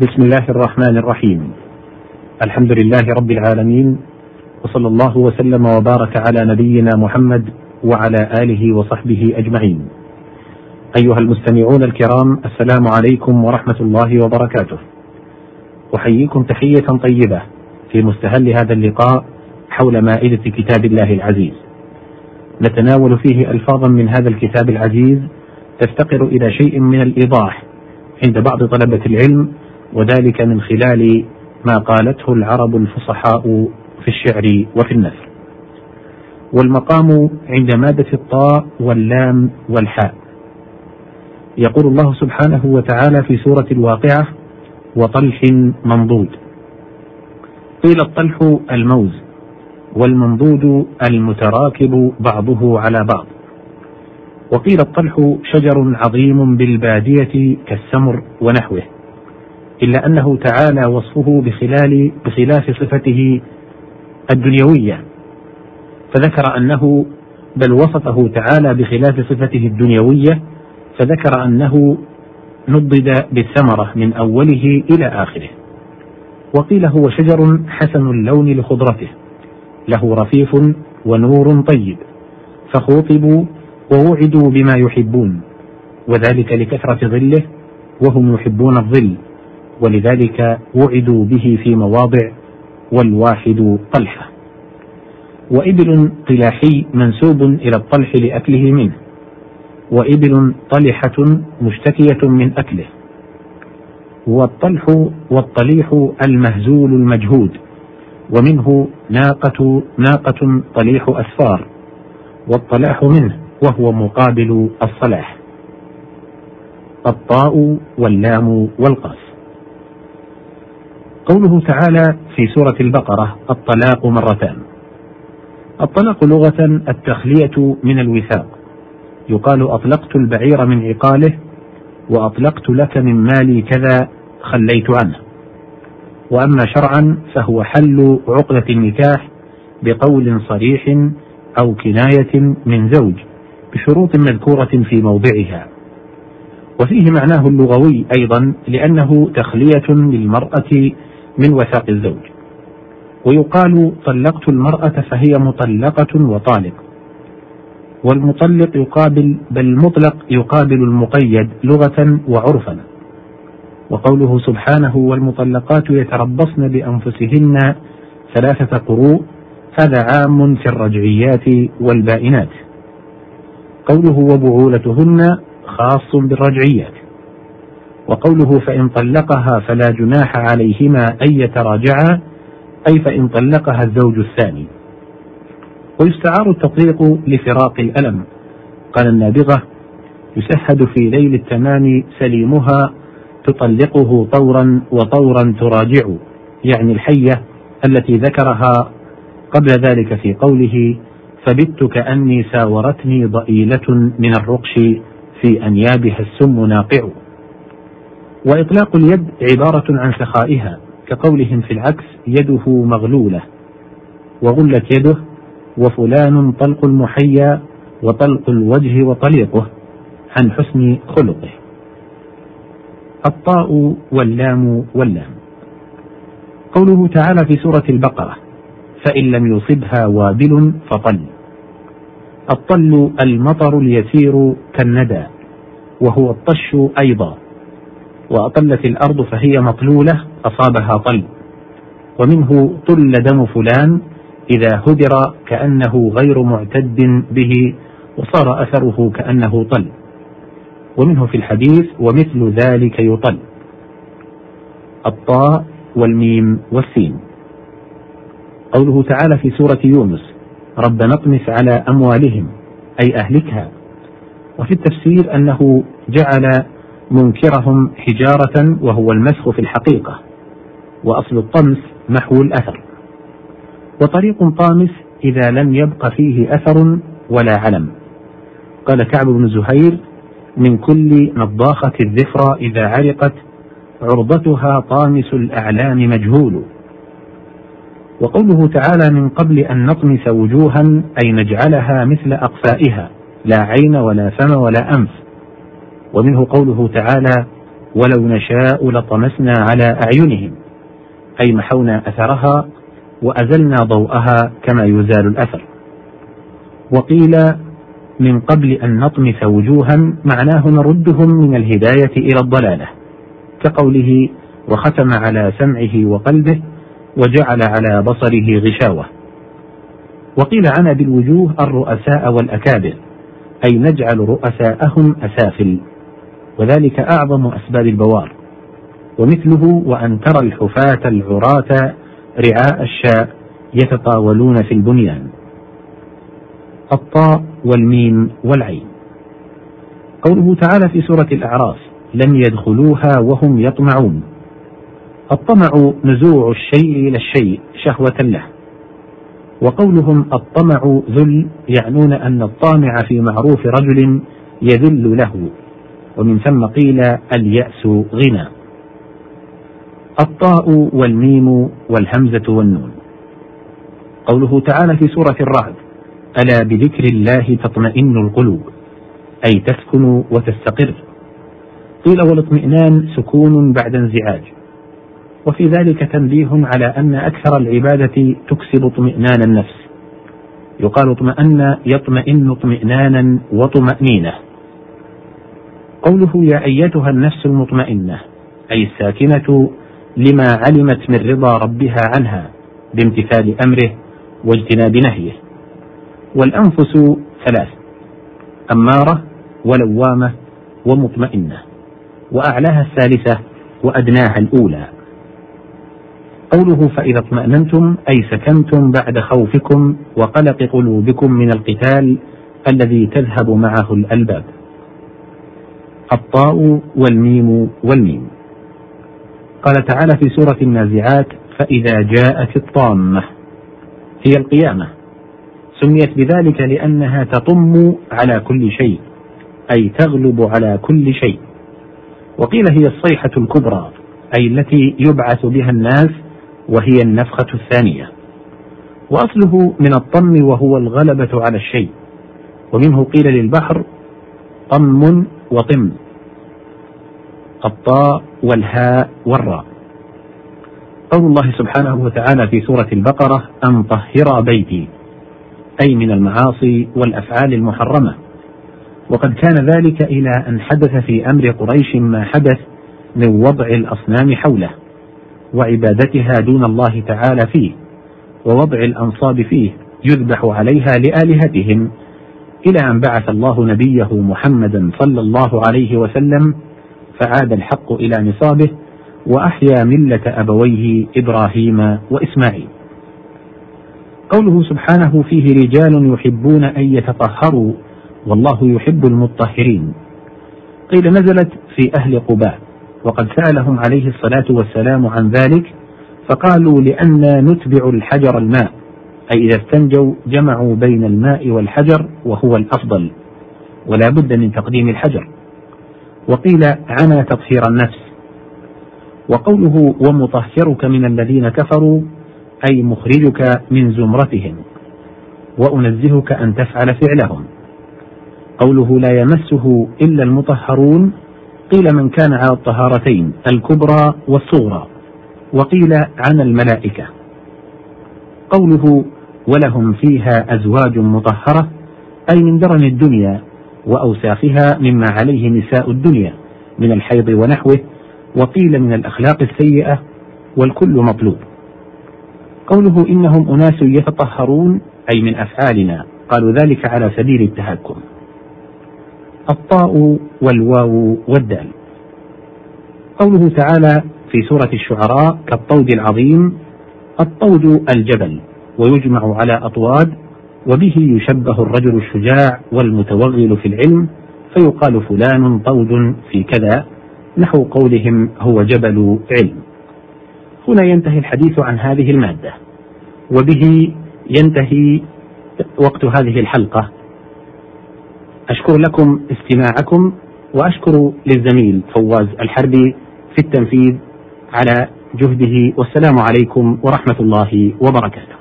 بسم الله الرحمن الرحيم. الحمد لله رب العالمين وصلى الله وسلم وبارك على نبينا محمد وعلى آله وصحبه أجمعين. أيها المستمعون الكرام السلام عليكم ورحمة الله وبركاته. أحييكم تحية طيبة في مستهل هذا اللقاء حول مائدة كتاب الله العزيز. نتناول فيه ألفاظا من هذا الكتاب العزيز تفتقر إلى شيء من الإيضاح عند بعض طلبة العلم وذلك من خلال ما قالته العرب الفصحاء في الشعر وفي النثر. والمقام عند مادة الطاء واللام والحاء. يقول الله سبحانه وتعالى في سورة الواقعة وطلح منضود. قيل الطلح الموز والمنضود المتراكب بعضه على بعض. وقيل الطلح شجر عظيم بالبادية كالسمر ونحوه. إلا أنه تعالى وصفه بخلال بخلاف صفته الدنيوية. فذكر أنه بل وصفه تعالى بخلاف صفته الدنيوية فذكر أنه نضد بالثمرة من أوله إلى آخره. وقيل هو شجر حسن اللون لخضرته له رفيف ونور طيب فخوطبوا ووعدوا بما يحبون وذلك لكثرة ظله وهم يحبون الظل. ولذلك وعدوا به في مواضع والواحد طلحة. وإبل طلاحي منسوب إلى الطلح لأكله منه. وإبل طلحة مشتكية من أكله. والطلح والطليح المهزول المجهود. ومنه ناقة ناقة طليح أسفار. والطلاح منه وهو مقابل الصلاح. الطاء واللام والقاف. قوله تعالى في سورة البقرة الطلاق مرتان. الطلاق لغة التخلية من الوثاق. يقال أطلقت البعير من عقاله وأطلقت لك من مالي كذا خليت عنه. وأما شرعا فهو حل عقدة النكاح بقول صريح أو كناية من زوج بشروط مذكورة في موضعها. وفيه معناه اللغوي أيضا لأنه تخلية للمرأة من وثاق الزوج. ويقال طلقت المرأة فهي مطلقة وطالق. والمطلق يقابل بل المطلق يقابل المقيد لغة وعرفا. وقوله سبحانه والمطلقات يتربصن بأنفسهن ثلاثة قروء هذا عام في الرجعيات والبائنات. قوله وبعولتهن خاص بالرجعيات. وقوله فإن طلقها فلا جناح عليهما أن يتراجعا أي فإن طلقها الزوج الثاني. ويستعار التطليق لفراق الألم. قال النابغة يسهد في ليل التمام سليمها تطلقه طورا وطورا تراجع يعني الحية التي ذكرها قبل ذلك في قوله فبت كأني ساورتني ضئيلة من الرقش في أنيابها السم ناقع. وإطلاق اليد عبارة عن سخائها كقولهم في العكس يده مغلولة وغلت يده وفلان طلق المحيا وطلق الوجه وطليقه عن حسن خلقه. الطاء واللام واللام. قوله تعالى في سورة البقرة فإن لم يصبها وابل فطل. الطل المطر اليسير كالندى وهو الطش أيضا. وأطلت الأرض فهي مطلولة أصابها طل ومنه طل دم فلان إذا هدر كأنه غير معتد به وصار أثره كأنه طل ومنه في الحديث ومثل ذلك يطل الطاء والميم والسين. قوله تعالى في سورة يونس ربنا اطمس على أموالهم أي أهلكها. وفي التفسير أنه جعل منكرهم حجارة وهو المسخ في الحقيقة وأصل الطمس محو الأثر. وطريق طامس إذا لم يبق فيه أثر ولا علم. قال كعب بن زهير من كل نضاخة الذفرى إذا علقت عرضتها طامس الأعلام مجهول. وقوله تعالى من قبل أن نطمس وجوها أي نجعلها مثل أقفائها لا عين ولا فم ولا أنف. ومنه قوله تعالى ولو نشاء لطمسنا على أعينهم أي محونا أثرها وأزلنا ضوءها كما يزال الأثر. وقيل من قبل أن نطمس وجوها معناه نردهم من الهداية إلى الضلالة كقوله وختم على سمعه وقلبه وجعل على بصره غشاوة وقيل عنا بالوجوه الرؤساء والأكابر أي نجعل رؤساءهم أسافل. وذلك أعظم أسباب البوار ومثله وأن ترى الحفاة العراة رعاء الشاء يتطاولون في البنيان. الطاء والميم والعين. قوله تعالى في سورة الأعراف لم يدخلوها وهم يطمعون الطمع نزوع الشيء إلى الشيء شهوة له. وقولهم الطمع ذل يعنون أن الطامع في معروف رجل يذل له. ومن ثم قيل اليأس غنى. الطاء والميم والهمزة والنون. قوله تعالى في سورة الرعد ألا بذكر الله تطمئن القلوب أي تسكن وتستقر. قيل والاطمئنان سكون بعد انزعاج. وفي ذلك تنبيه على أن أكثر العبادة تكسب اطمئنان النفس. يقال اطمأن يطمئن اطمئنانا وطمأنينة. قوله يا أيتها النفس المطمئنة أي الساكنة لما علمت من رضا ربها عنها بامتثال أمره واجتناب نهيه. والأنفس ثلاث أمارة ولوامة ومطمئنة وأعلاها الثالثة وأدناها الأولى. قوله فإذا اطمأننتم أي سكنتم بعد خوفكم وقلق قلوبكم من القتال الذي تذهب معه الألباب. الطاء والميم والميم. قال تعالى في سورة النازعات فإذا جاءت الطامة هي القيامة. سميت بذلك لأنها تطم على كل شيء أي تغلب على كل شيء. وقيل هي الصيحة الكبرى أي التي يبعث بها الناس وهي النفخة الثانية. وأصله من الطم وهو الغلبة على الشيء. ومنه قيل للبحر طم وطم. الطاء والهاء والراء. قول الله سبحانه وتعالى في سورة البقرة أن طهر بيتي. أي من المعاصي والأفعال المحرمة. وقد كان ذلك إلى أن حدث في أمر قريش ما حدث من وضع الأصنام حوله وعبادتها دون الله تعالى فيه ووضع الأنصاب فيه يذبح عليها لآلهتهم إلى أن بعث الله نبيه محمدا صلى الله عليه وسلم فعاد الحق إلى نصابه وأحيا ملة أبويه إبراهيم وإسماعيل. قوله سبحانه فيه رجال يحبون أن يتطهروا والله يحب المطهرين. قيل نزلت في أهل قباء وقد سألهم عليه الصلاة والسلام عن ذلك فقالوا لأن نتبع الحجر الماء أي إذا استنجوا جمعوا بين الماء والحجر وهو الأفضل ولا بد من تقديم الحجر. وقيل عنا تطهير النفس. وقوله ومطهرك من الذين كفروا أي مخرجك من زمرتهم. وأنزهك أن تفعل فعلهم. قوله لا يمسه إلا المطهرون قيل من كان على الطهارتين الكبرى والصغرى. وقيل عن الملائكة. قوله ولهم فيها أزواج مطهرة أي من درن الدنيا وأوساخها مما عليه نساء الدنيا من الحيض ونحوه وقيل من الأخلاق السيئة والكل مطلوب. قوله إنهم أناس يتطهرون أي من أفعالنا قالوا ذلك على سبيل التهكم. الطاء والواو والدال. قوله تعالى في سورة الشعراء كالطود العظيم الطود الجبل. ويجمع على أطواد وبه يشبه الرجل الشجاع والمتوغل في العلم فيقال فلان طود في كذا نحو قولهم هو جبل علم. هنا ينتهي الحديث عن هذه المادة وبه ينتهي وقت هذه الحلقة. أشكر لكم استماعكم وأشكر للزميل فواز الحربي في التنفيذ على جهده والسلام عليكم ورحمة الله وبركاته.